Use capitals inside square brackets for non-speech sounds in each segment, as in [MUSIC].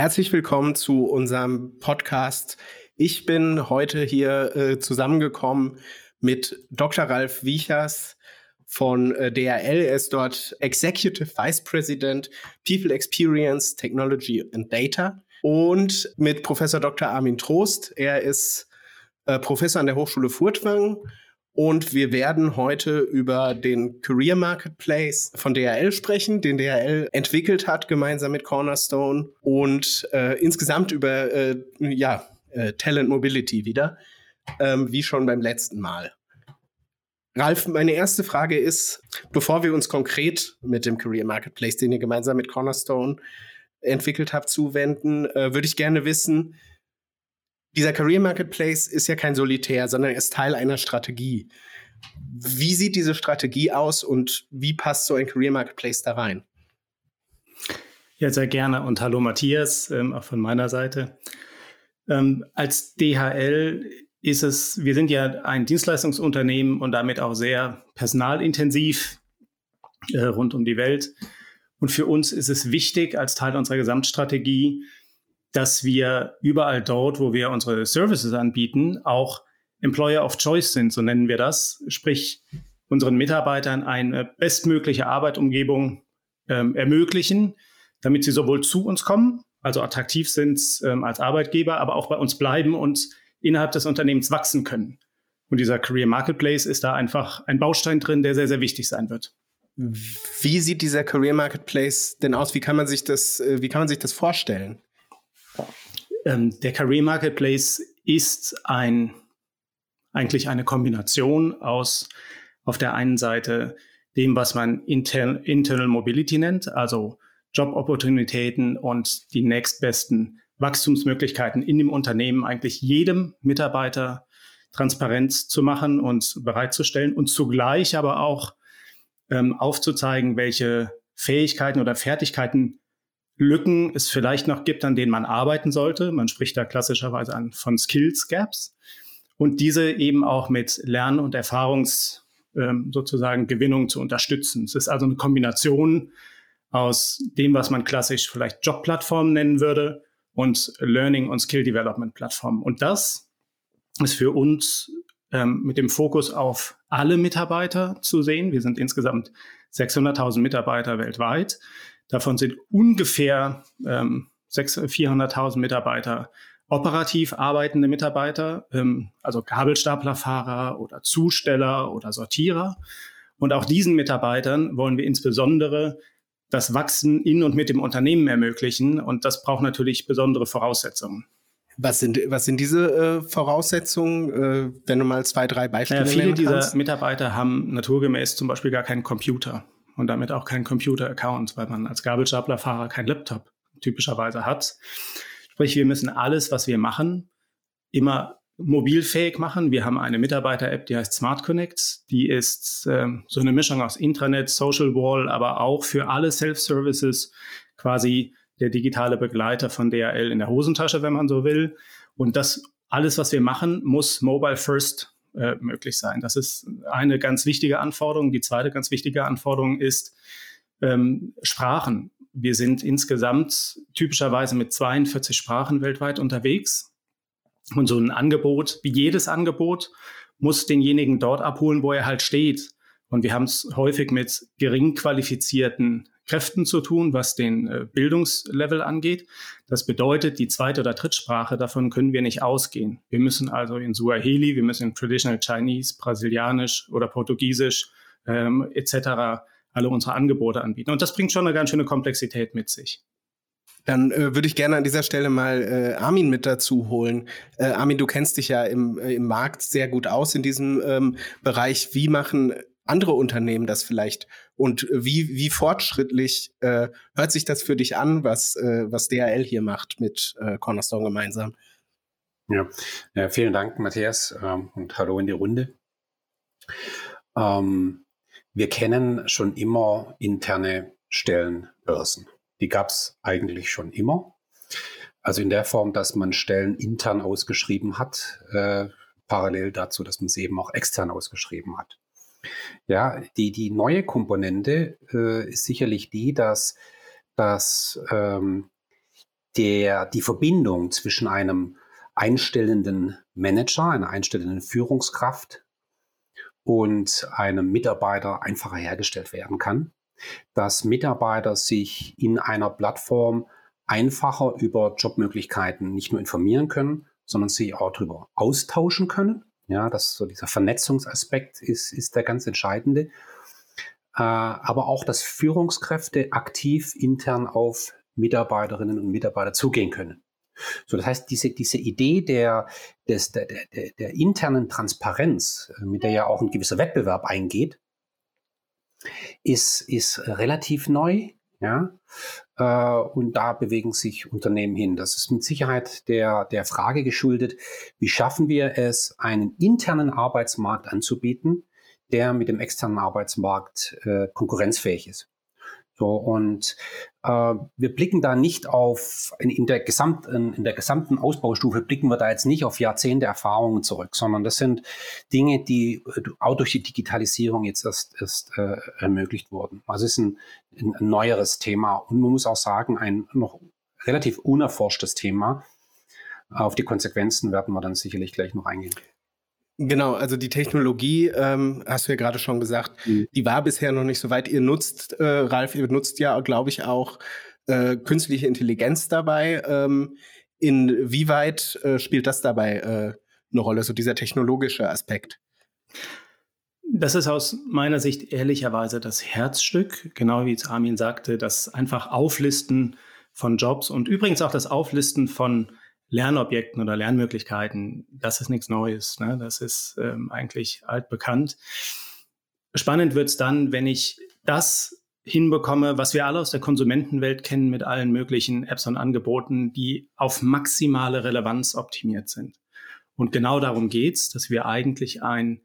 Herzlich willkommen zu unserem Podcast. Ich bin heute hier äh, zusammengekommen mit Dr. Ralf Wiechers von äh, DRL. Er ist dort Executive Vice President People Experience, Technology and Data. Und mit Professor Dr. Armin Trost. Er ist äh, Professor an der Hochschule Furtwangen und wir werden heute über den Career Marketplace von DHL sprechen, den DHL entwickelt hat, gemeinsam mit Cornerstone und äh, insgesamt über äh, ja, äh, Talent Mobility wieder, ähm, wie schon beim letzten Mal. Ralf, meine erste Frage ist, bevor wir uns konkret mit dem Career Marketplace, den ihr gemeinsam mit Cornerstone entwickelt habt, zuwenden, äh, würde ich gerne wissen, dieser Career Marketplace ist ja kein Solitär, sondern ist Teil einer Strategie. Wie sieht diese Strategie aus und wie passt so ein Career Marketplace da rein? Ja, sehr gerne. Und hallo Matthias, ähm, auch von meiner Seite. Ähm, als DHL ist es, wir sind ja ein Dienstleistungsunternehmen und damit auch sehr personalintensiv äh, rund um die Welt. Und für uns ist es wichtig als Teil unserer Gesamtstrategie, dass wir überall dort, wo wir unsere Services anbieten, auch Employer of Choice sind, so nennen wir das. Sprich, unseren Mitarbeitern eine bestmögliche Arbeitumgebung ähm, ermöglichen, damit sie sowohl zu uns kommen, also attraktiv sind ähm, als Arbeitgeber, aber auch bei uns bleiben und innerhalb des Unternehmens wachsen können. Und dieser Career Marketplace ist da einfach ein Baustein drin, der sehr, sehr wichtig sein wird. Wie sieht dieser Career Marketplace denn aus? Wie kann man sich das, äh, wie kann man sich das vorstellen? Ähm, der Career Marketplace ist ein, eigentlich eine Kombination aus auf der einen Seite dem, was man Inter Internal Mobility nennt, also Jobopportunitäten und die nächstbesten Wachstumsmöglichkeiten in dem Unternehmen eigentlich jedem Mitarbeiter transparent zu machen und bereitzustellen und zugleich aber auch ähm, aufzuzeigen, welche Fähigkeiten oder Fertigkeiten Lücken es vielleicht noch gibt, an denen man arbeiten sollte. Man spricht da klassischerweise an von Skills Gaps und diese eben auch mit Lern- und Erfahrungs ähm, sozusagen Gewinnung zu unterstützen. Es ist also eine Kombination aus dem, was man klassisch vielleicht Jobplattformen nennen würde und Learning und Skill Development Plattformen. Und das ist für uns ähm, mit dem Fokus auf alle Mitarbeiter zu sehen. Wir sind insgesamt 600.000 Mitarbeiter weltweit. Davon sind ungefähr ähm, 400.000 Mitarbeiter operativ arbeitende Mitarbeiter, ähm, also Gabelstaplerfahrer oder Zusteller oder Sortierer. Und auch diesen Mitarbeitern wollen wir insbesondere das Wachsen in und mit dem Unternehmen ermöglichen. Und das braucht natürlich besondere Voraussetzungen. Was sind, was sind diese äh, Voraussetzungen, äh, wenn du mal zwei, drei Beispiele naja, Viele dieser Mitarbeiter haben naturgemäß zum Beispiel gar keinen Computer und damit auch keinen Computer-Account, weil man als Gabelstaplerfahrer keinen Laptop typischerweise hat. Sprich, wir müssen alles, was wir machen, immer mobilfähig machen. Wir haben eine Mitarbeiter-App, die heißt Smart Connect. Die ist äh, so eine Mischung aus Intranet, Social Wall, aber auch für alle Self-Services quasi der digitale Begleiter von DHL in der Hosentasche, wenn man so will. Und das alles, was wir machen, muss mobile first äh, möglich sein. Das ist eine ganz wichtige Anforderung. Die zweite ganz wichtige Anforderung ist ähm, Sprachen. Wir sind insgesamt typischerweise mit 42 Sprachen weltweit unterwegs. Und so ein Angebot, wie jedes Angebot, muss denjenigen dort abholen, wo er halt steht. Und wir haben es häufig mit gering qualifizierten Kräften zu tun, was den äh, Bildungslevel angeht. Das bedeutet, die zweite oder Drittsprache, davon können wir nicht ausgehen. Wir müssen also in Suaheli, wir müssen in Traditional Chinese, Brasilianisch oder Portugiesisch ähm, etc. alle unsere Angebote anbieten. Und das bringt schon eine ganz schöne Komplexität mit sich. Dann äh, würde ich gerne an dieser Stelle mal äh, Armin mit dazu holen. Äh, Armin, du kennst dich ja im, äh, im Markt sehr gut aus in diesem ähm, Bereich. Wie machen andere Unternehmen das vielleicht? Und wie, wie fortschrittlich äh, hört sich das für dich an, was, äh, was DHL hier macht mit äh, Cornerstone gemeinsam? Ja, ja vielen Dank, Matthias, ähm, und hallo in die Runde. Ähm, wir kennen schon immer interne Stellenbörsen. Die gab es eigentlich schon immer. Also in der Form, dass man Stellen intern ausgeschrieben hat, äh, parallel dazu, dass man sie eben auch extern ausgeschrieben hat. Ja, die, die neue Komponente äh, ist sicherlich die, dass, dass ähm, der, die Verbindung zwischen einem einstellenden Manager, einer einstellenden Führungskraft und einem Mitarbeiter einfacher hergestellt werden kann. Dass Mitarbeiter sich in einer Plattform einfacher über Jobmöglichkeiten nicht nur informieren können, sondern sich auch darüber austauschen können. Ja, das so dieser Vernetzungsaspekt ist, ist der ganz entscheidende. Äh, aber auch, dass Führungskräfte aktiv intern auf Mitarbeiterinnen und Mitarbeiter zugehen können. So, das heißt, diese, diese Idee der, des, der, der, der internen Transparenz, äh, mit der ja auch ein gewisser Wettbewerb eingeht, ist, ist relativ neu. Ja? Äh, und da bewegen sich Unternehmen hin. Das ist mit Sicherheit der, der Frage geschuldet, wie schaffen wir es, einen internen Arbeitsmarkt anzubieten, der mit dem externen Arbeitsmarkt äh, konkurrenzfähig ist. So, und wir blicken da nicht auf, in, der gesamten, in der gesamten Ausbaustufe blicken wir da jetzt nicht auf Jahrzehnte Erfahrungen zurück, sondern das sind Dinge, die äh, auch durch die Digitalisierung jetzt erst, erst äh, ermöglicht wurden. Also es ist ein, ein neueres Thema und man muss auch sagen, ein noch relativ unerforschtes Thema. Auf die Konsequenzen werden wir dann sicherlich gleich noch eingehen. Genau, also die Technologie, ähm, hast du ja gerade schon gesagt, mhm. die war bisher noch nicht so weit. Ihr nutzt, äh, Ralf, ihr nutzt ja, glaube ich, auch äh, künstliche Intelligenz dabei. Ähm, inwieweit äh, spielt das dabei äh, eine Rolle, so dieser technologische Aspekt? Das ist aus meiner Sicht ehrlicherweise das Herzstück, genau wie es Armin sagte, das einfach Auflisten von Jobs und übrigens auch das Auflisten von Lernobjekten oder Lernmöglichkeiten, das ist nichts Neues. Ne? Das ist ähm, eigentlich altbekannt. Spannend wird es dann, wenn ich das hinbekomme, was wir alle aus der Konsumentenwelt kennen mit allen möglichen Apps und Angeboten, die auf maximale Relevanz optimiert sind. Und genau darum geht's, dass wir eigentlich ein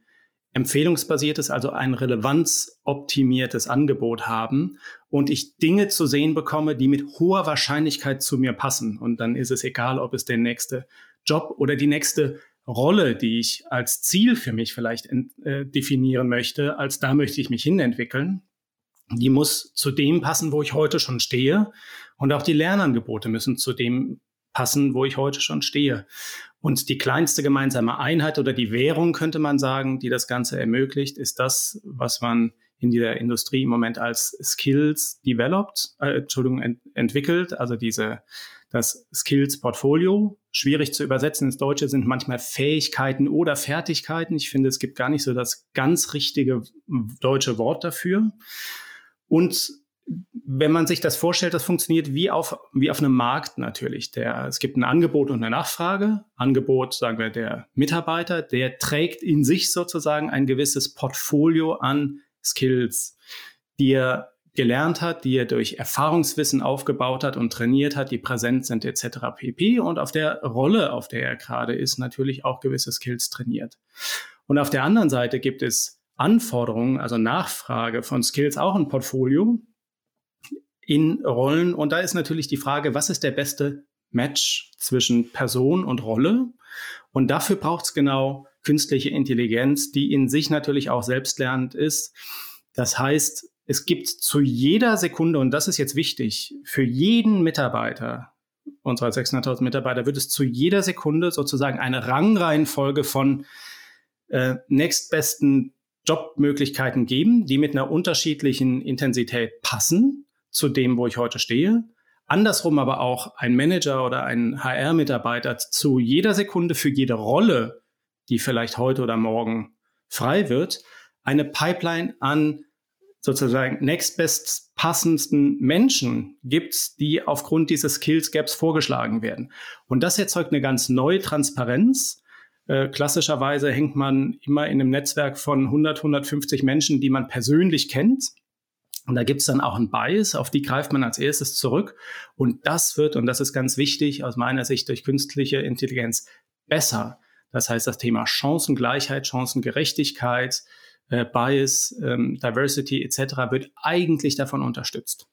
empfehlungsbasiertes, also ein relevanzoptimiertes Angebot haben und ich Dinge zu sehen bekomme, die mit hoher Wahrscheinlichkeit zu mir passen. Und dann ist es egal, ob es der nächste Job oder die nächste Rolle, die ich als Ziel für mich vielleicht äh, definieren möchte, als da möchte ich mich hinentwickeln. Die muss zu dem passen, wo ich heute schon stehe. Und auch die Lernangebote müssen zu dem passen, wo ich heute schon stehe. Und die kleinste gemeinsame Einheit oder die Währung, könnte man sagen, die das Ganze ermöglicht, ist das, was man in der Industrie im Moment als Skills developed, äh, Entschuldigung, ent entwickelt, also diese, das Skills Portfolio. Schwierig zu übersetzen ins Deutsche sind manchmal Fähigkeiten oder Fertigkeiten. Ich finde, es gibt gar nicht so das ganz richtige deutsche Wort dafür. Und wenn man sich das vorstellt, das funktioniert wie auf, wie auf einem Markt natürlich. Der, es gibt ein Angebot und eine Nachfrage. Angebot, sagen wir, der Mitarbeiter, der trägt in sich sozusagen ein gewisses Portfolio an Skills, die er gelernt hat, die er durch Erfahrungswissen aufgebaut hat und trainiert hat, die präsent sind etc. pp. Und auf der Rolle, auf der er gerade ist, natürlich auch gewisse Skills trainiert. Und auf der anderen Seite gibt es Anforderungen, also Nachfrage von Skills, auch ein Portfolio, in Rollen. Und da ist natürlich die Frage, was ist der beste Match zwischen Person und Rolle? Und dafür braucht es genau künstliche Intelligenz, die in sich natürlich auch selbstlernend ist. Das heißt, es gibt zu jeder Sekunde, und das ist jetzt wichtig, für jeden Mitarbeiter unserer 600.000 Mitarbeiter wird es zu jeder Sekunde sozusagen eine Rangreihenfolge von äh, nächstbesten Jobmöglichkeiten geben, die mit einer unterschiedlichen Intensität passen zu dem, wo ich heute stehe. Andersrum aber auch ein Manager oder ein HR-Mitarbeiter zu jeder Sekunde für jede Rolle, die vielleicht heute oder morgen frei wird, eine Pipeline an sozusagen next best passendsten Menschen gibt's, die aufgrund dieses Skills Gaps vorgeschlagen werden. Und das erzeugt eine ganz neue Transparenz. Äh, klassischerweise hängt man immer in einem Netzwerk von 100, 150 Menschen, die man persönlich kennt. Und da gibt's dann auch ein Bias, auf die greift man als erstes zurück. Und das wird, und das ist ganz wichtig aus meiner Sicht, durch künstliche Intelligenz besser. Das heißt, das Thema Chancengleichheit, Chancengerechtigkeit, äh, Bias, ähm, Diversity etc. wird eigentlich davon unterstützt.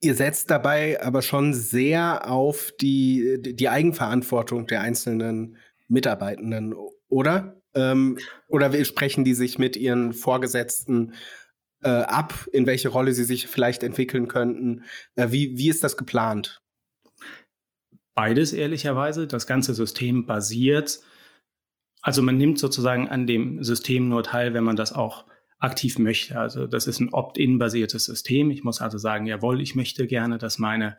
Ihr setzt dabei aber schon sehr auf die, die Eigenverantwortung der einzelnen Mitarbeitenden, oder? Ähm, oder sprechen die sich mit ihren Vorgesetzten äh, ab, in welche Rolle sie sich vielleicht entwickeln könnten? Äh, wie, wie ist das geplant? Beides ehrlicherweise. Das ganze System basiert, also man nimmt sozusagen an dem System nur teil, wenn man das auch aktiv möchte. Also das ist ein Opt-in-basiertes System. Ich muss also sagen, jawohl, ich möchte gerne, dass meine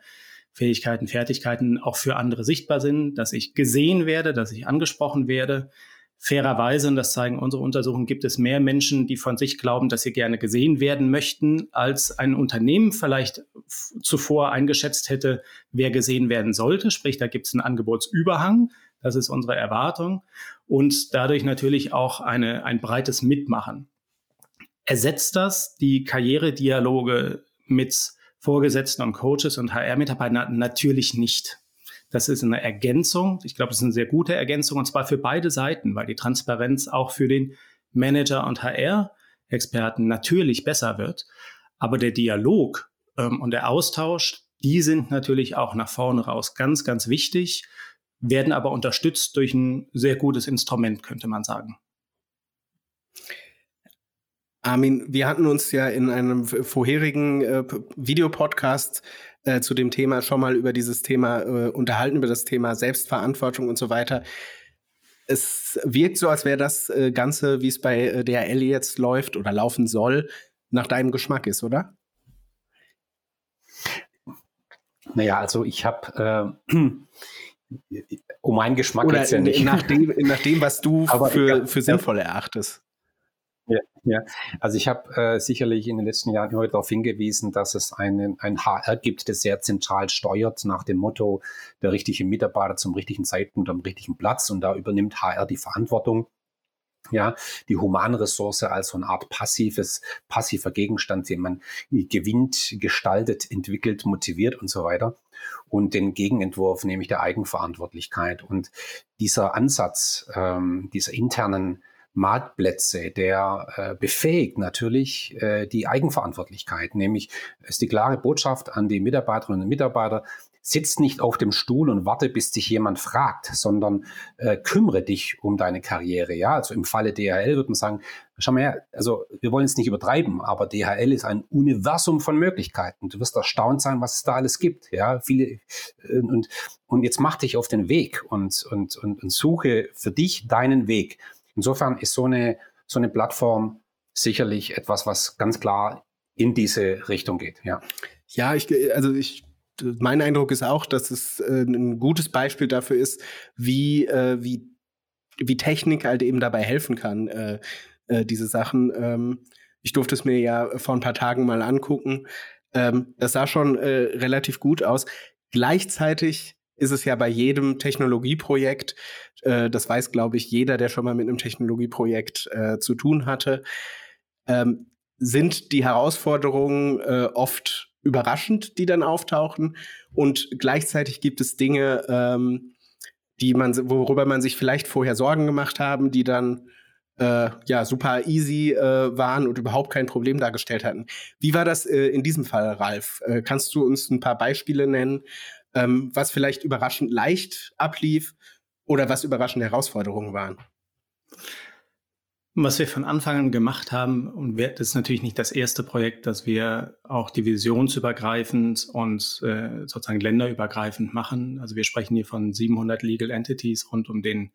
Fähigkeiten, Fertigkeiten auch für andere sichtbar sind, dass ich gesehen werde, dass ich angesprochen werde. Fairerweise, und das zeigen unsere Untersuchungen, gibt es mehr Menschen, die von sich glauben, dass sie gerne gesehen werden möchten, als ein Unternehmen vielleicht zuvor eingeschätzt hätte, wer gesehen werden sollte. Sprich, da gibt es einen Angebotsüberhang. Das ist unsere Erwartung. Und dadurch natürlich auch eine, ein breites Mitmachen. Ersetzt das die Karrieredialoge mit Vorgesetzten und Coaches und HR-Mitarbeitern natürlich nicht. Das ist eine Ergänzung. Ich glaube, es ist eine sehr gute Ergänzung und zwar für beide Seiten, weil die Transparenz auch für den Manager und HR-Experten natürlich besser wird. Aber der Dialog ähm, und der Austausch, die sind natürlich auch nach vorne raus ganz, ganz wichtig, werden aber unterstützt durch ein sehr gutes Instrument, könnte man sagen. Armin, wir hatten uns ja in einem vorherigen äh, Videopodcast äh, zu dem Thema schon mal über dieses Thema äh, unterhalten, über das Thema Selbstverantwortung und so weiter. Es wirkt so, als wäre das äh, Ganze, wie es bei äh, DHL jetzt läuft oder laufen soll, nach deinem Geschmack ist, oder? Naja, also ich habe äh, [CLEARS THROAT] um meinen Geschmack Oder ja nicht. Nach dem, nach dem, was du [LAUGHS] für, für sinnvoll erachtest. Ja, ja. also ich habe äh, sicherlich in den letzten Jahren immer darauf hingewiesen, dass es einen, ein HR gibt, das sehr zentral steuert nach dem Motto, der richtige Mitarbeiter zum richtigen Zeitpunkt am richtigen Platz und da übernimmt HR die Verantwortung. Ja, die Humanressource als so eine Art passives, passiver Gegenstand, den man gewinnt, gestaltet, entwickelt, motiviert und so weiter. Und den Gegenentwurf, nämlich der Eigenverantwortlichkeit. Und dieser Ansatz ähm, dieser internen Marktplätze, der äh, befähigt natürlich äh, die Eigenverantwortlichkeit, nämlich ist die klare Botschaft an die Mitarbeiterinnen und Mitarbeiter, sitz nicht auf dem Stuhl und warte, bis dich jemand fragt, sondern äh, kümmere dich um deine Karriere. Ja, also im Falle DHL würde man sagen, schau mal her, also wir wollen es nicht übertreiben, aber DHL ist ein Universum von Möglichkeiten. Du wirst erstaunt sein, was es da alles gibt. Ja, viele äh, und und jetzt mach dich auf den Weg und und und, und suche für dich deinen Weg. Insofern ist so eine, so eine Plattform sicherlich etwas, was ganz klar in diese Richtung geht. Ja, ja ich, also ich, mein Eindruck ist auch, dass es äh, ein gutes Beispiel dafür ist, wie, äh, wie, wie Technik halt eben dabei helfen kann, äh, diese Sachen. Ähm, ich durfte es mir ja vor ein paar Tagen mal angucken. Ähm, das sah schon relativ gut aus. Gleichzeitig ist es ja bei jedem Technologieprojekt, äh, das weiß, glaube ich, jeder, der schon mal mit einem Technologieprojekt äh, zu tun hatte, ähm, sind die Herausforderungen äh, oft überraschend, die dann auftauchen. Und gleichzeitig gibt es Dinge, ähm, die man, worüber man sich vielleicht vorher Sorgen gemacht haben, die dann äh, ja super easy äh, waren und überhaupt kein Problem dargestellt hatten. Wie war das äh, in diesem Fall, Ralf? Äh, kannst du uns ein paar Beispiele nennen, ähm, was vielleicht überraschend leicht ablief oder was überraschende Herausforderungen waren? Was wir von Anfang an gemacht haben, und das ist natürlich nicht das erste Projekt, das wir auch divisionsübergreifend und äh, sozusagen länderübergreifend machen. Also wir sprechen hier von 700 Legal Entities rund um den,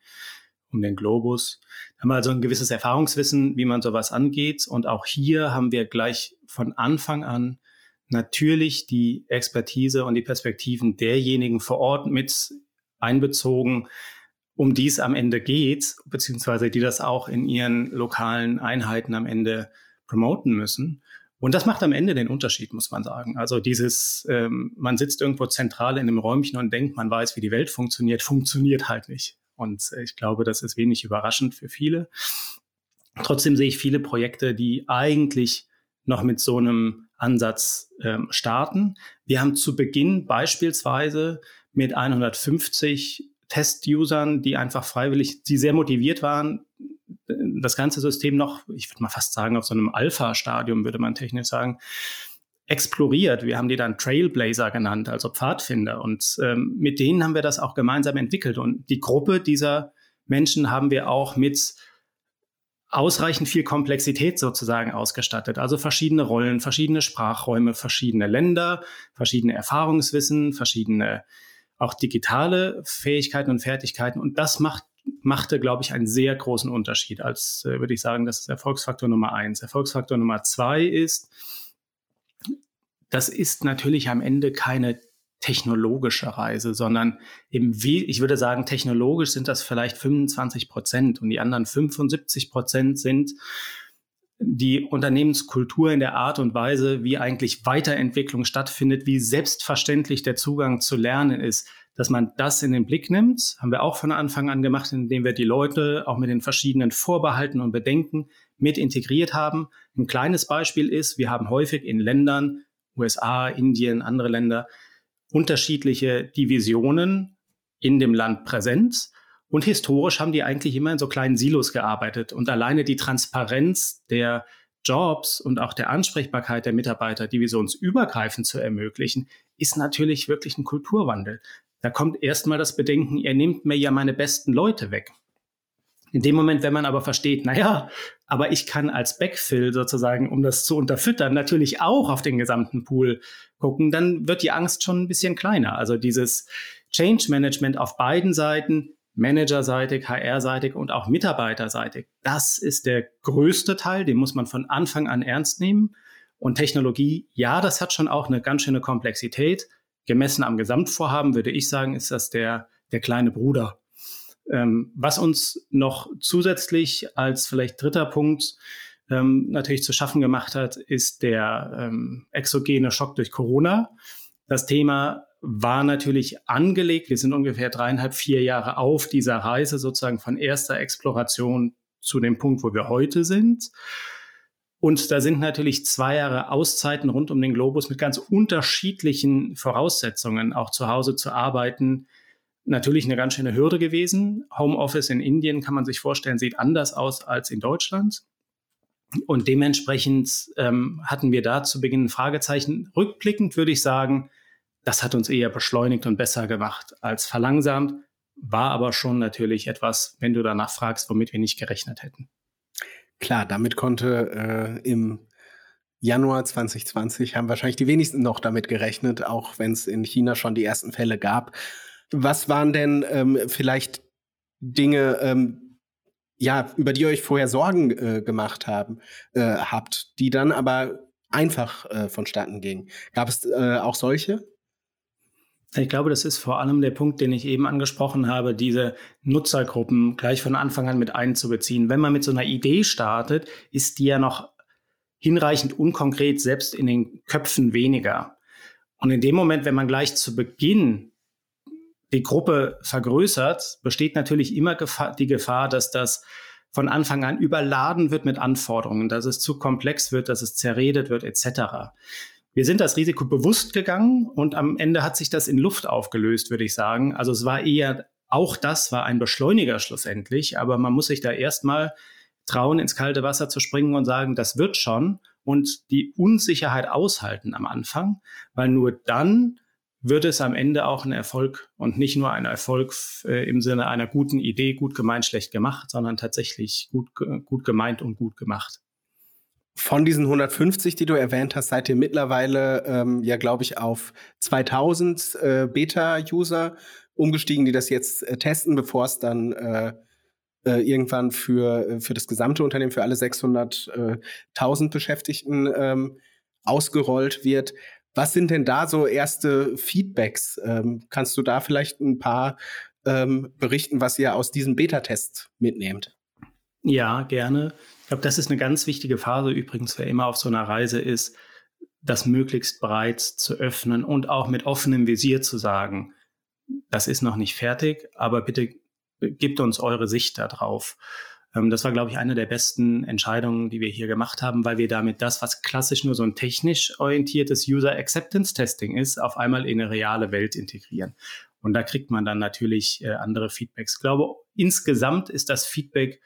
um den Globus. Da haben wir also ein gewisses Erfahrungswissen, wie man sowas angeht. Und auch hier haben wir gleich von Anfang an natürlich die Expertise und die Perspektiven derjenigen vor Ort mit einbezogen, um die es am Ende geht, beziehungsweise die das auch in ihren lokalen Einheiten am Ende promoten müssen. Und das macht am Ende den Unterschied, muss man sagen. Also dieses, ähm, man sitzt irgendwo zentral in einem Räumchen und denkt, man weiß, wie die Welt funktioniert, funktioniert halt nicht. Und äh, ich glaube, das ist wenig überraschend für viele. Trotzdem sehe ich viele Projekte, die eigentlich noch mit so einem Ansatz ähm, starten. Wir haben zu Beginn beispielsweise mit 150 Test-Usern, die einfach freiwillig, die sehr motiviert waren, das ganze System noch, ich würde mal fast sagen, auf so einem Alpha-Stadium, würde man technisch sagen, exploriert. Wir haben die dann Trailblazer genannt, also Pfadfinder. Und ähm, mit denen haben wir das auch gemeinsam entwickelt. Und die Gruppe dieser Menschen haben wir auch mit ausreichend viel Komplexität sozusagen ausgestattet. Also verschiedene Rollen, verschiedene Sprachräume, verschiedene Länder, verschiedene Erfahrungswissen, verschiedene auch digitale Fähigkeiten und Fertigkeiten. Und das macht, machte, glaube ich, einen sehr großen Unterschied. Als äh, würde ich sagen, das ist Erfolgsfaktor Nummer eins. Erfolgsfaktor Nummer zwei ist, das ist natürlich am Ende keine technologische Reise, sondern eben wie, ich würde sagen, technologisch sind das vielleicht 25 Prozent und die anderen 75 Prozent sind die Unternehmenskultur in der Art und Weise, wie eigentlich Weiterentwicklung stattfindet, wie selbstverständlich der Zugang zu Lernen ist, dass man das in den Blick nimmt, haben wir auch von Anfang an gemacht, indem wir die Leute auch mit den verschiedenen Vorbehalten und Bedenken mit integriert haben. Ein kleines Beispiel ist, wir haben häufig in Ländern, USA, Indien, andere Länder, unterschiedliche Divisionen in dem Land präsent. Und historisch haben die eigentlich immer in so kleinen Silos gearbeitet. Und alleine die Transparenz der Jobs und auch der Ansprechbarkeit der Mitarbeiter divisionsübergreifend zu ermöglichen, ist natürlich wirklich ein Kulturwandel. Da kommt erstmal das Bedenken, ihr nehmt mir ja meine besten Leute weg. In dem Moment, wenn man aber versteht, naja, aber ich kann als Backfill sozusagen, um das zu unterfüttern, natürlich auch auf den gesamten Pool gucken, dann wird die Angst schon ein bisschen kleiner. Also dieses Change Management auf beiden Seiten, Managerseitig, HR-seitig und auch Mitarbeiterseitig. Das ist der größte Teil, den muss man von Anfang an ernst nehmen. Und Technologie, ja, das hat schon auch eine ganz schöne Komplexität. Gemessen am Gesamtvorhaben würde ich sagen, ist das der, der kleine Bruder. Ähm, was uns noch zusätzlich als vielleicht dritter Punkt ähm, natürlich zu schaffen gemacht hat, ist der ähm, exogene Schock durch Corona. Das Thema war natürlich angelegt. Wir sind ungefähr dreieinhalb, vier Jahre auf dieser Reise sozusagen von erster Exploration zu dem Punkt, wo wir heute sind. Und da sind natürlich zwei Jahre Auszeiten rund um den Globus mit ganz unterschiedlichen Voraussetzungen, auch zu Hause zu arbeiten, natürlich eine ganz schöne Hürde gewesen. Homeoffice in Indien kann man sich vorstellen, sieht anders aus als in Deutschland. Und dementsprechend ähm, hatten wir da zu Beginn ein Fragezeichen. Rückblickend würde ich sagen, das hat uns eher beschleunigt und besser gemacht als verlangsamt, war aber schon natürlich etwas, wenn du danach fragst, womit wir nicht gerechnet hätten. Klar, damit konnte äh, im Januar 2020 haben wahrscheinlich die wenigsten noch damit gerechnet, auch wenn es in China schon die ersten Fälle gab. Was waren denn ähm, vielleicht Dinge, ähm, ja, über die ihr euch vorher Sorgen äh, gemacht haben, äh, habt, die dann aber einfach äh, vonstatten gingen? Gab es äh, auch solche? Ich glaube, das ist vor allem der Punkt, den ich eben angesprochen habe, diese Nutzergruppen gleich von Anfang an mit einzubeziehen. Wenn man mit so einer Idee startet, ist die ja noch hinreichend unkonkret, selbst in den Köpfen weniger. Und in dem Moment, wenn man gleich zu Beginn die Gruppe vergrößert, besteht natürlich immer die Gefahr, dass das von Anfang an überladen wird mit Anforderungen, dass es zu komplex wird, dass es zerredet wird, etc. Wir sind das Risiko bewusst gegangen und am Ende hat sich das in Luft aufgelöst, würde ich sagen. Also es war eher, auch das war ein Beschleuniger schlussendlich, aber man muss sich da erstmal trauen, ins kalte Wasser zu springen und sagen, das wird schon und die Unsicherheit aushalten am Anfang, weil nur dann wird es am Ende auch ein Erfolg und nicht nur ein Erfolg äh, im Sinne einer guten Idee, gut gemeint, schlecht gemacht, sondern tatsächlich gut, gut gemeint und gut gemacht. Von diesen 150, die du erwähnt hast, seid ihr mittlerweile ähm, ja, glaube ich, auf 2000 äh, Beta-User umgestiegen, die das jetzt äh, testen, bevor es dann äh, äh, irgendwann für, äh, für das gesamte Unternehmen, für alle 600.000 Beschäftigten ähm, ausgerollt wird. Was sind denn da so erste Feedbacks? Ähm, kannst du da vielleicht ein paar ähm, berichten, was ihr aus diesem Beta-Test mitnehmt? Ja, gerne. Ich glaube, das ist eine ganz wichtige Phase übrigens, wer immer auf so einer Reise ist, das möglichst breit zu öffnen und auch mit offenem Visier zu sagen, das ist noch nicht fertig, aber bitte gebt uns eure Sicht darauf. Ähm, das war, glaube ich, eine der besten Entscheidungen, die wir hier gemacht haben, weil wir damit das, was klassisch nur so ein technisch orientiertes User Acceptance Testing ist, auf einmal in eine reale Welt integrieren. Und da kriegt man dann natürlich äh, andere Feedbacks. Ich glaube, insgesamt ist das Feedback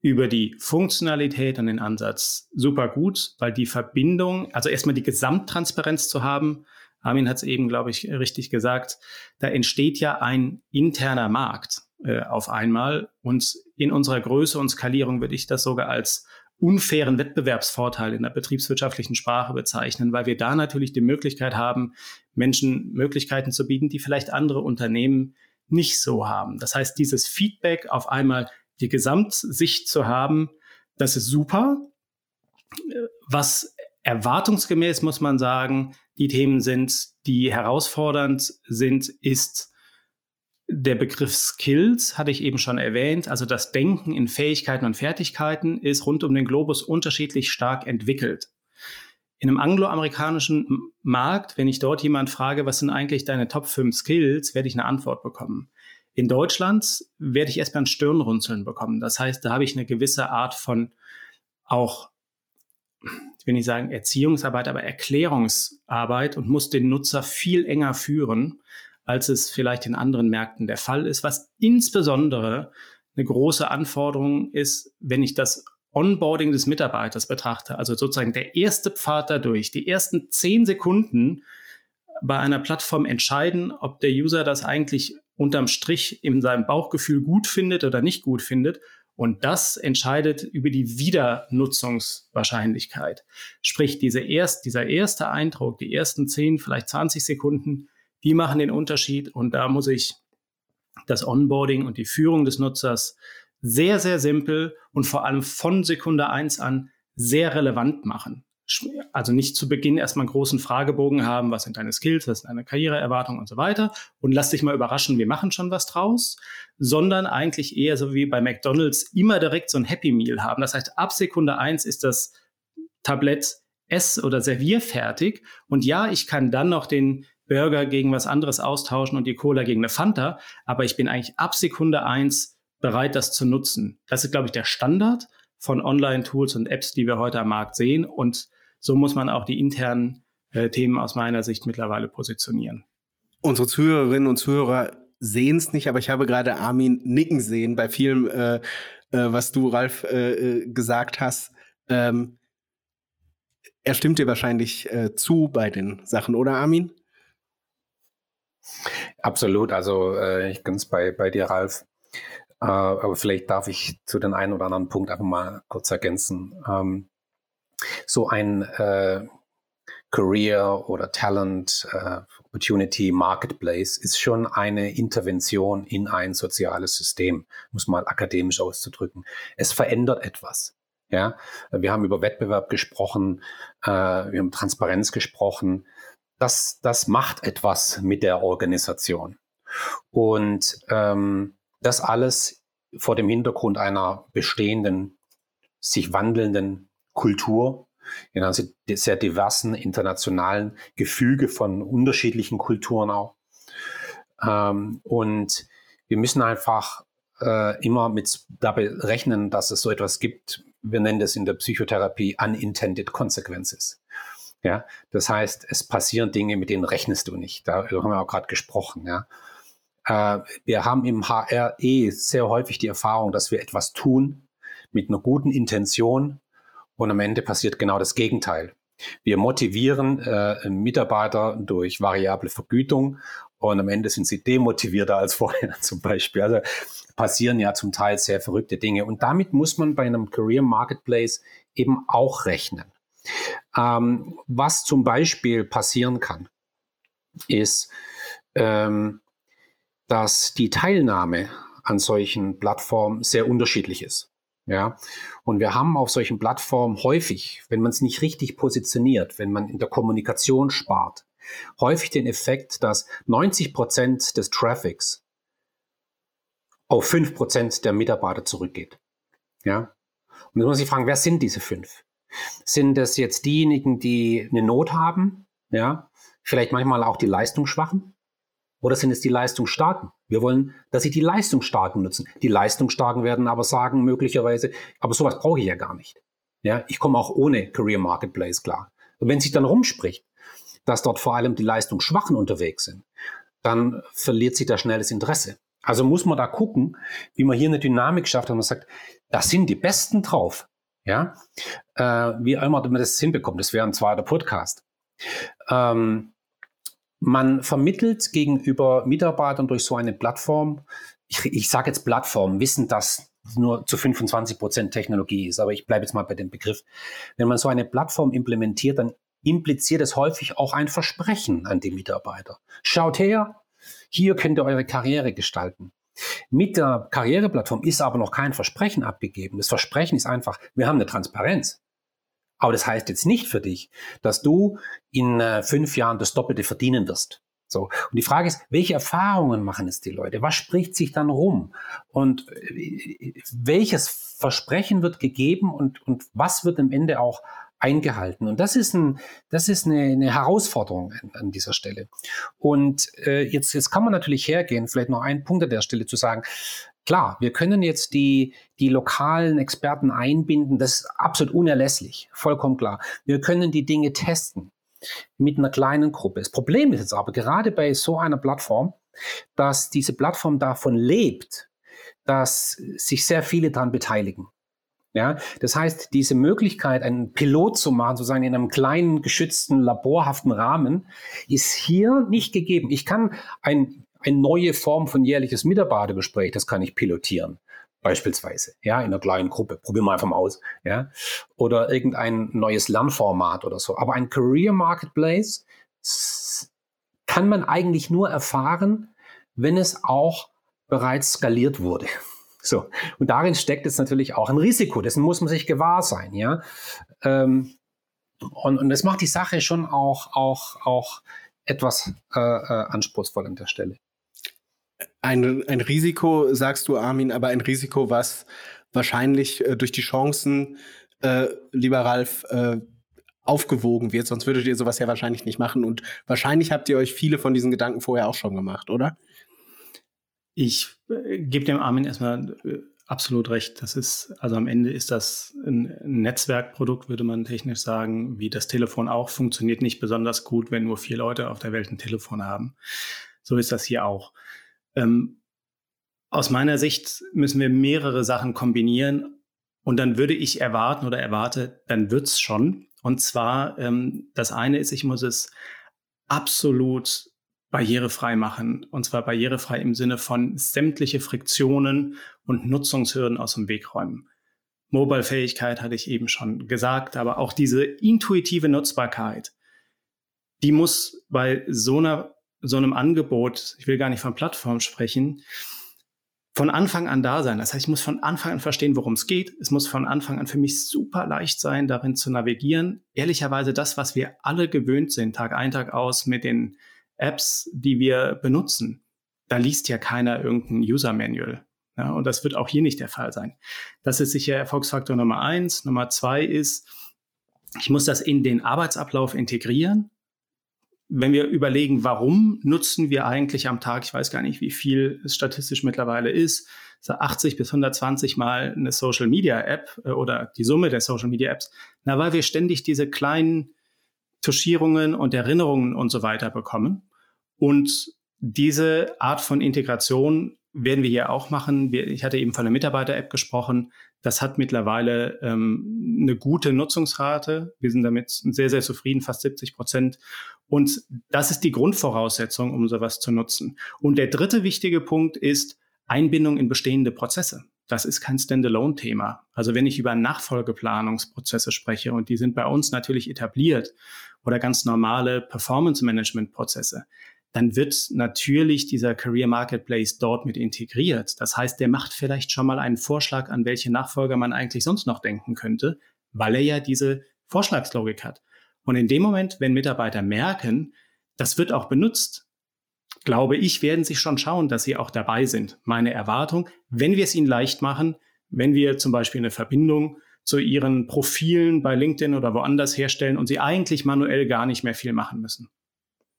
über die Funktionalität und den Ansatz super gut, weil die Verbindung, also erstmal die Gesamttransparenz zu haben, Armin hat es eben, glaube ich, richtig gesagt, da entsteht ja ein interner Markt. Äh, auf einmal. Und in unserer Größe und Skalierung würde ich das sogar als unfairen Wettbewerbsvorteil in der betriebswirtschaftlichen Sprache bezeichnen, weil wir da natürlich die Möglichkeit haben, Menschen Möglichkeiten zu bieten, die vielleicht andere Unternehmen nicht so haben. Das heißt, dieses Feedback auf einmal die Gesamtsicht zu haben, das ist super. Was erwartungsgemäß muss man sagen, die Themen sind, die herausfordernd sind, ist der Begriff Skills, hatte ich eben schon erwähnt. Also das Denken in Fähigkeiten und Fertigkeiten ist rund um den Globus unterschiedlich stark entwickelt. In einem angloamerikanischen Markt, wenn ich dort jemand frage, was sind eigentlich deine Top 5 Skills, werde ich eine Antwort bekommen. In Deutschland werde ich erstmal ein Stirnrunzeln bekommen. Das heißt, da habe ich eine gewisse Art von auch, ich will nicht sagen Erziehungsarbeit, aber Erklärungsarbeit und muss den Nutzer viel enger führen, als es vielleicht in anderen Märkten der Fall ist, was insbesondere eine große Anforderung ist, wenn ich das Onboarding des Mitarbeiters betrachte, also sozusagen der erste Pfad dadurch, die ersten zehn Sekunden bei einer Plattform entscheiden, ob der User das eigentlich unterm Strich in seinem Bauchgefühl gut findet oder nicht gut findet. Und das entscheidet über die Wiedernutzungswahrscheinlichkeit. Sprich, diese erst, dieser erste Eindruck, die ersten 10, vielleicht 20 Sekunden, die machen den Unterschied. Und da muss ich das Onboarding und die Führung des Nutzers sehr, sehr simpel und vor allem von Sekunde eins an sehr relevant machen also nicht zu Beginn erstmal einen großen Fragebogen haben, was sind deine Skills, was sind deine Karriereerwartungen und so weiter und lass dich mal überraschen, wir machen schon was draus, sondern eigentlich eher so wie bei McDonald's immer direkt so ein Happy Meal haben. Das heißt, ab Sekunde eins ist das Tablett Ess- oder Servierfertig und ja, ich kann dann noch den Burger gegen was anderes austauschen und die Cola gegen eine Fanta, aber ich bin eigentlich ab Sekunde eins bereit, das zu nutzen. Das ist, glaube ich, der Standard von Online-Tools und Apps, die wir heute am Markt sehen und so muss man auch die internen äh, Themen aus meiner Sicht mittlerweile positionieren. Unsere Zuhörerinnen und Zuhörer sehen es nicht, aber ich habe gerade Armin nicken sehen bei vielem, äh, äh, was du, Ralf, äh, äh, gesagt hast. Ähm, er stimmt dir wahrscheinlich äh, zu bei den Sachen, oder Armin? Absolut, also ich ganz bei, bei dir, Ralf. aber vielleicht darf ich zu den einen oder anderen Punkt einfach mal kurz ergänzen. Ähm, so ein äh, Career oder Talent äh, Opportunity Marketplace ist schon eine Intervention in ein soziales System, muss mal akademisch auszudrücken. Es verändert etwas. Ja, wir haben über Wettbewerb gesprochen, äh, wir haben Transparenz gesprochen. Das, das macht etwas mit der Organisation. Und ähm, das alles vor dem Hintergrund einer bestehenden, sich wandelnden Kultur, in einem sehr diversen internationalen Gefüge von unterschiedlichen Kulturen auch. Ähm, und wir müssen einfach äh, immer mit dabei rechnen, dass es so etwas gibt. Wir nennen das in der Psychotherapie unintended consequences. Ja, das heißt, es passieren Dinge, mit denen rechnest du nicht. Da haben wir auch gerade gesprochen. Ja. Äh, wir haben im HR eh sehr häufig die Erfahrung, dass wir etwas tun mit einer guten Intention, und am Ende passiert genau das Gegenteil. Wir motivieren äh, Mitarbeiter durch variable Vergütung und am Ende sind sie demotivierter als [LAUGHS] vorher zum Beispiel. Also passieren ja zum Teil sehr verrückte Dinge. Und damit muss man bei einem Career Marketplace eben auch rechnen. Ähm, was zum Beispiel passieren kann, ist, ähm, dass die Teilnahme an solchen Plattformen sehr unterschiedlich ist. Ja, und wir haben auf solchen Plattformen häufig, wenn man es nicht richtig positioniert, wenn man in der Kommunikation spart, häufig den Effekt, dass 90 Prozent des Traffics auf 5 Prozent der Mitarbeiter zurückgeht. Ja, und dann muss ich fragen, wer sind diese fünf? Sind das jetzt diejenigen, die eine Not haben? Ja, vielleicht manchmal auch die Leistungsschwachen? Oder sind es die Leistungsstarken? Wir wollen, dass sie die Leistungsstarken nutzen. Die Leistungsstarken werden aber sagen möglicherweise, aber sowas brauche ich ja gar nicht. Ja, ich komme auch ohne Career Marketplace klar. Und wenn sich dann rumspricht, dass dort vor allem die Leistungsschwachen unterwegs sind, dann verliert sich da schnell das Interesse. Also muss man da gucken, wie man hier eine Dynamik schafft und man sagt, da sind die Besten drauf. Ja, äh, wie immer man das hinbekommt, das wäre ein zweiter Podcast. Ähm, man vermittelt gegenüber Mitarbeitern durch so eine Plattform, ich, ich sage jetzt Plattform, wissen, dass nur zu 25 Prozent Technologie ist, aber ich bleibe jetzt mal bei dem Begriff. Wenn man so eine Plattform implementiert, dann impliziert es häufig auch ein Versprechen an die Mitarbeiter. Schaut her, hier könnt ihr eure Karriere gestalten. Mit der Karriereplattform ist aber noch kein Versprechen abgegeben. Das Versprechen ist einfach, wir haben eine Transparenz. Aber das heißt jetzt nicht für dich, dass du in äh, fünf Jahren das Doppelte verdienen wirst. So. Und die Frage ist, welche Erfahrungen machen es die Leute? Was spricht sich dann rum? Und äh, welches Versprechen wird gegeben und, und was wird am Ende auch eingehalten. Und das ist, ein, das ist eine, eine Herausforderung an, an, dieser Stelle. Und äh, jetzt, jetzt kann man natürlich hergehen, vielleicht noch einen Punkt an der Stelle zu sagen, Klar, wir können jetzt die, die lokalen Experten einbinden, das ist absolut unerlässlich, vollkommen klar. Wir können die Dinge testen mit einer kleinen Gruppe. Das Problem ist jetzt aber gerade bei so einer Plattform, dass diese Plattform davon lebt, dass sich sehr viele daran beteiligen. Ja, das heißt, diese Möglichkeit, einen Pilot zu machen, sozusagen in einem kleinen, geschützten, laborhaften Rahmen, ist hier nicht gegeben. Ich kann ein, eine neue Form von jährliches Mitarbeitergespräch, das kann ich pilotieren. Beispielsweise, ja, in einer kleinen Gruppe. Probieren wir einfach mal aus, ja. Oder irgendein neues Lernformat oder so. Aber ein Career Marketplace kann man eigentlich nur erfahren, wenn es auch bereits skaliert wurde. [LAUGHS] So. Und darin steckt jetzt natürlich auch ein Risiko. Dessen muss man sich gewahr sein, ja. Ähm, und, und das macht die Sache schon auch, auch, auch etwas äh, äh, anspruchsvoll an der Stelle. Ein, ein Risiko, sagst du, Armin, aber ein Risiko, was wahrscheinlich äh, durch die Chancen, äh, lieber Ralf, äh, aufgewogen wird, sonst würdet ihr sowas ja wahrscheinlich nicht machen. Und wahrscheinlich habt ihr euch viele von diesen Gedanken vorher auch schon gemacht, oder? Ich äh, gebe dem Armin erstmal äh, absolut recht. Das ist, also am Ende ist das ein Netzwerkprodukt, würde man technisch sagen, wie das Telefon auch, funktioniert nicht besonders gut, wenn nur vier Leute auf der Welt ein Telefon haben. So ist das hier auch. Ähm, aus meiner Sicht müssen wir mehrere Sachen kombinieren und dann würde ich erwarten oder erwarte, dann wird's schon. Und zwar, ähm, das eine ist, ich muss es absolut barrierefrei machen. Und zwar barrierefrei im Sinne von sämtliche Friktionen und Nutzungshürden aus dem Weg räumen. Mobile-Fähigkeit hatte ich eben schon gesagt, aber auch diese intuitive Nutzbarkeit, die muss bei so, einer, so einem Angebot, ich will gar nicht von Plattform sprechen, von Anfang an da sein. Das heißt, ich muss von Anfang an verstehen, worum es geht. Es muss von Anfang an für mich super leicht sein, darin zu navigieren. Ehrlicherweise das, was wir alle gewöhnt sind, Tag ein, Tag aus mit den Apps, die wir benutzen, da liest ja keiner irgendein User-Manual. Ja, und das wird auch hier nicht der Fall sein. Das ist sicher Erfolgsfaktor Nummer eins. Nummer zwei ist, ich muss das in den Arbeitsablauf integrieren. Wenn wir überlegen, warum nutzen wir eigentlich am Tag, ich weiß gar nicht, wie viel es statistisch mittlerweile ist, so 80 bis 120 Mal eine Social Media App äh, oder die Summe der Social Media Apps, na, weil wir ständig diese kleinen Tuschierungen und Erinnerungen und so weiter bekommen. Und diese Art von Integration werden wir hier auch machen. Ich hatte eben von der Mitarbeiter-App gesprochen. Das hat mittlerweile ähm, eine gute Nutzungsrate. Wir sind damit sehr, sehr zufrieden, fast 70 Prozent. Und das ist die Grundvoraussetzung, um sowas zu nutzen. Und der dritte wichtige Punkt ist Einbindung in bestehende Prozesse das ist kein Standalone-Thema. Also wenn ich über Nachfolgeplanungsprozesse spreche und die sind bei uns natürlich etabliert oder ganz normale Performance-Management-Prozesse, dann wird natürlich dieser Career Marketplace dort mit integriert. Das heißt, der macht vielleicht schon mal einen Vorschlag, an welche Nachfolger man eigentlich sonst noch denken könnte, weil er ja diese Vorschlagslogik hat. Und in dem Moment, wenn Mitarbeiter merken, das wird auch benutzt, glaube ich, werden sie schon schauen, dass sie auch dabei sind. Meine Erwartung, wenn wir es ihnen leicht machen, wenn wir zum Beispiel eine Verbindung zu ihren Profilen bei LinkedIn oder woanders herstellen und sie eigentlich manuell gar nicht mehr viel machen müssen.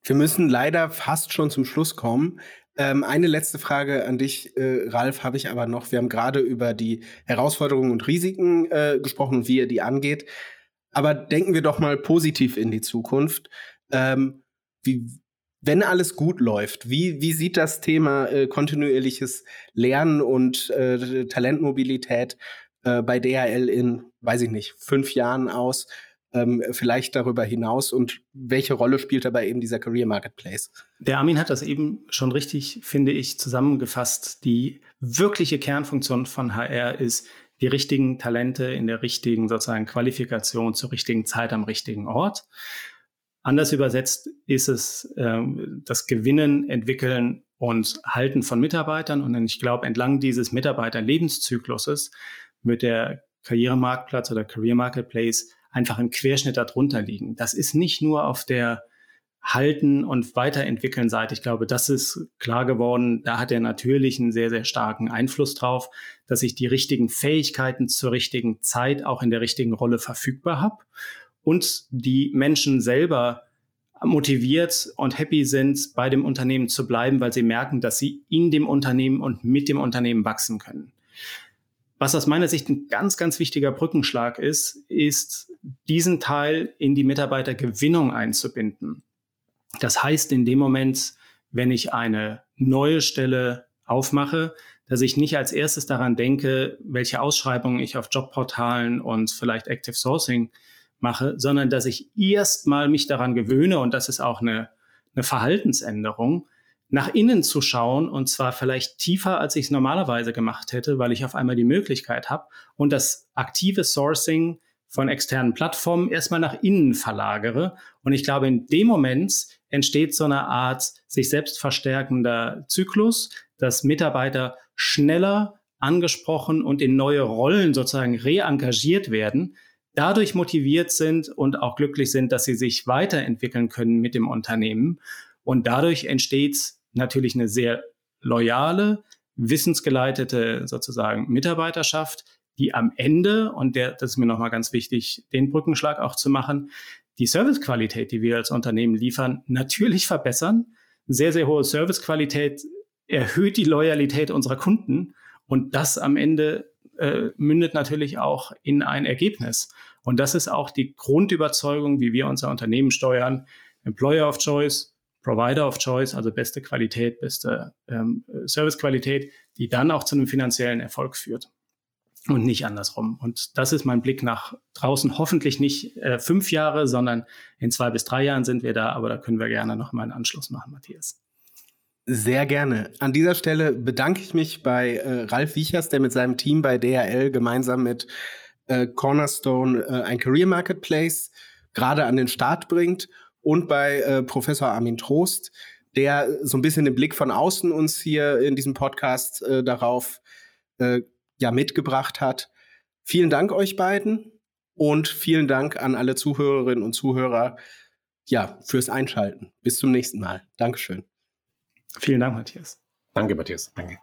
Wir müssen leider fast schon zum Schluss kommen. Ähm, eine letzte Frage an dich, äh, Ralf, habe ich aber noch. Wir haben gerade über die Herausforderungen und Risiken äh, gesprochen und wie ihr die angeht. Aber denken wir doch mal positiv in die Zukunft. Ähm, wie, wenn alles gut läuft, wie, wie sieht das Thema äh, kontinuierliches Lernen und äh, Talentmobilität äh, bei DHL in, weiß ich nicht, fünf Jahren aus? Ähm, vielleicht darüber hinaus und welche Rolle spielt dabei eben dieser Career Marketplace? Der Armin hat das eben schon richtig, finde ich, zusammengefasst. Die wirkliche Kernfunktion von HR ist, die richtigen Talente in der richtigen sozusagen Qualifikation zur richtigen Zeit am richtigen Ort. Anders übersetzt ist es äh, das Gewinnen, Entwickeln und Halten von Mitarbeitern. Und ich glaube, entlang dieses Mitarbeiterlebenszykluses wird der Karrieremarktplatz oder Career Marketplace einfach im Querschnitt darunter liegen. Das ist nicht nur auf der Halten und Weiterentwickeln Seite. Ich glaube, das ist klar geworden. Da hat er natürlich einen sehr, sehr starken Einfluss drauf, dass ich die richtigen Fähigkeiten zur richtigen Zeit auch in der richtigen Rolle verfügbar habe und die Menschen selber motiviert und happy sind, bei dem Unternehmen zu bleiben, weil sie merken, dass sie in dem Unternehmen und mit dem Unternehmen wachsen können. Was aus meiner Sicht ein ganz, ganz wichtiger Brückenschlag ist, ist, diesen Teil in die Mitarbeitergewinnung einzubinden. Das heißt, in dem Moment, wenn ich eine neue Stelle aufmache, dass ich nicht als erstes daran denke, welche Ausschreibungen ich auf Jobportalen und vielleicht Active Sourcing mache, sondern dass ich erstmal mich daran gewöhne, und das ist auch eine, eine Verhaltensänderung, nach innen zu schauen und zwar vielleicht tiefer, als ich es normalerweise gemacht hätte, weil ich auf einmal die Möglichkeit habe und das aktive Sourcing von externen Plattformen erstmal nach innen verlagere. Und ich glaube, in dem Moment entsteht so eine Art sich selbst verstärkender Zyklus, dass Mitarbeiter schneller angesprochen und in neue Rollen sozusagen reengagiert werden, dadurch motiviert sind und auch glücklich sind, dass sie sich weiterentwickeln können mit dem Unternehmen. Und dadurch entsteht natürlich eine sehr loyale, wissensgeleitete sozusagen Mitarbeiterschaft, die am Ende, und der, das ist mir nochmal ganz wichtig, den Brückenschlag auch zu machen, die Servicequalität, die wir als Unternehmen liefern, natürlich verbessern. Sehr, sehr hohe Servicequalität erhöht die Loyalität unserer Kunden und das am Ende äh, mündet natürlich auch in ein Ergebnis. Und das ist auch die Grundüberzeugung, wie wir unser Unternehmen steuern. Employer of Choice, Provider of Choice, also beste Qualität, beste ähm, Servicequalität, die dann auch zu einem finanziellen Erfolg führt und nicht andersrum. Und das ist mein Blick nach draußen. Hoffentlich nicht äh, fünf Jahre, sondern in zwei bis drei Jahren sind wir da. Aber da können wir gerne noch mal einen Anschluss machen, Matthias. Sehr gerne. An dieser Stelle bedanke ich mich bei äh, Ralf Wiechers, der mit seinem Team bei DHL gemeinsam mit äh, Cornerstone äh, ein Career Marketplace gerade an den Start bringt und bei äh, Professor Armin Trost, der so ein bisschen den Blick von außen uns hier in diesem Podcast äh, darauf äh, ja mitgebracht hat. Vielen Dank euch beiden und vielen Dank an alle Zuhörerinnen und Zuhörer ja, fürs Einschalten. Bis zum nächsten Mal. Dankeschön. Vielen Dank, Matthias. Danke, Matthias. Danke.